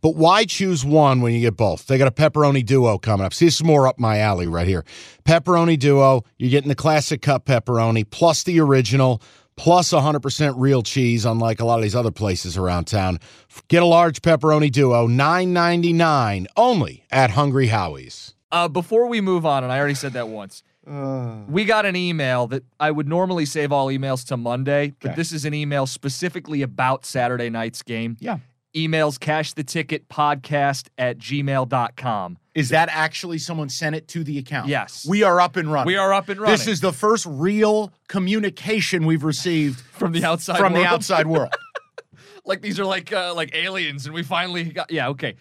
But why choose one when you get both? They got a pepperoni duo coming up. See, this is more up my alley right here. Pepperoni duo, you're getting the classic cup pepperoni plus the original plus 100% real cheese, unlike a lot of these other places around town. Get a large pepperoni duo, $9.99 only at Hungry Howie's. Uh, before we move on, and I already said that once, we got an email that I would normally save all emails to Monday, but this is an email specifically about Saturday night's game. Yeah. Emails cash the ticket podcast at gmail.com. Is that actually someone sent it to the account? Yes. We are up and running. We are up and running. This is the first real communication we've received from the outside world. from the outside world. like these are like uh, like aliens, and we finally got yeah okay.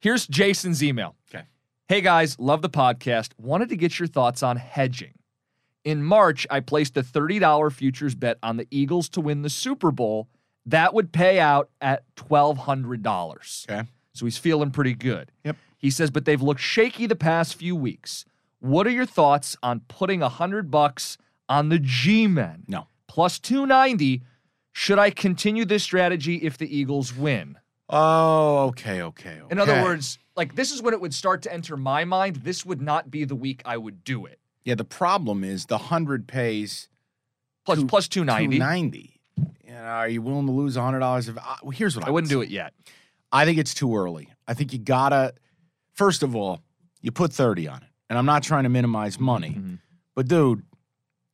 Here's Jason's email. Okay. Hey guys, love the podcast. Wanted to get your thoughts on hedging. In March, I placed a $30 futures bet on the Eagles to win the Super Bowl. That would pay out at $1,200. Okay. So he's feeling pretty good. Yep. He says, but they've looked shaky the past few weeks. What are your thoughts on putting a hundred bucks on the G-men? No. Plus 290. Should I continue this strategy if the Eagles win? Oh, okay, okay. In other words, like this is when it would start to enter my mind. This would not be the week I would do it. yeah, the problem is the 100 pays Plus, Two- plus 290. 290. You know, are you willing to lose $100 if uh, well, here's what I, I wouldn't would do it yet. I think it's too early. I think you gotta. First of all, you put thirty on it, and I'm not trying to minimize money, Mhm. but dude,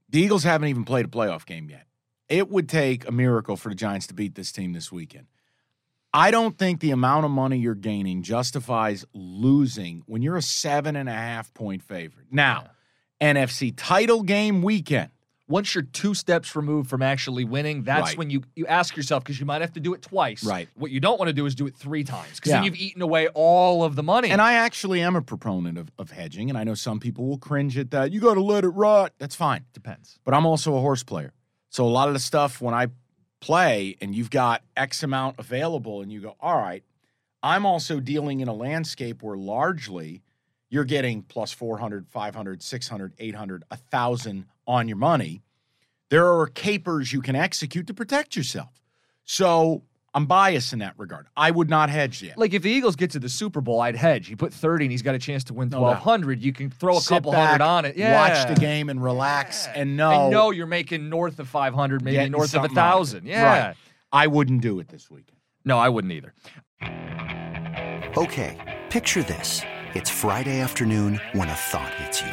the Eagles haven't even played a playoff game yet. It would take a miracle for the Giants to beat this team this weekend. I don't think the amount of money you're gaining justifies losing when you're a seven and a half point favorite. Now, NFC title game weekend. Once you're two steps removed from actually winning, that's Right. when you you ask yourself because you might have to do it twice. Right. What you don't want to do is do it three times because Yeah. then you've eaten away all of the money. And I actually am a proponent of, of hedging, and I know some people will cringe at that. You got to let it rot. That's fine. depends. but I'm also a horse player. So a lot of the stuff when I play and you've got X amount available and you go, all right, I'm also dealing in a landscape where largely you're getting plus 400, 500, 600, 800, 1,000 on your money. There are capers you can execute to protect yourself. So I'm biased in that regard. I would not hedge yet. Like if the Eagles get to the Super Bowl, I'd hedge. You put 30 and he's got a chance to win No 1200. You can throw a Sit couple back, hundred on it. Yeah. Watch the game and relax Yeah. and know. I know you're making north of 500, maybe Getting north of a something out of it. thousand. Yeah. Right. I wouldn't do it this weekend. No, I wouldn't either. Okay, picture this. It's Friday afternoon when a thought hits you.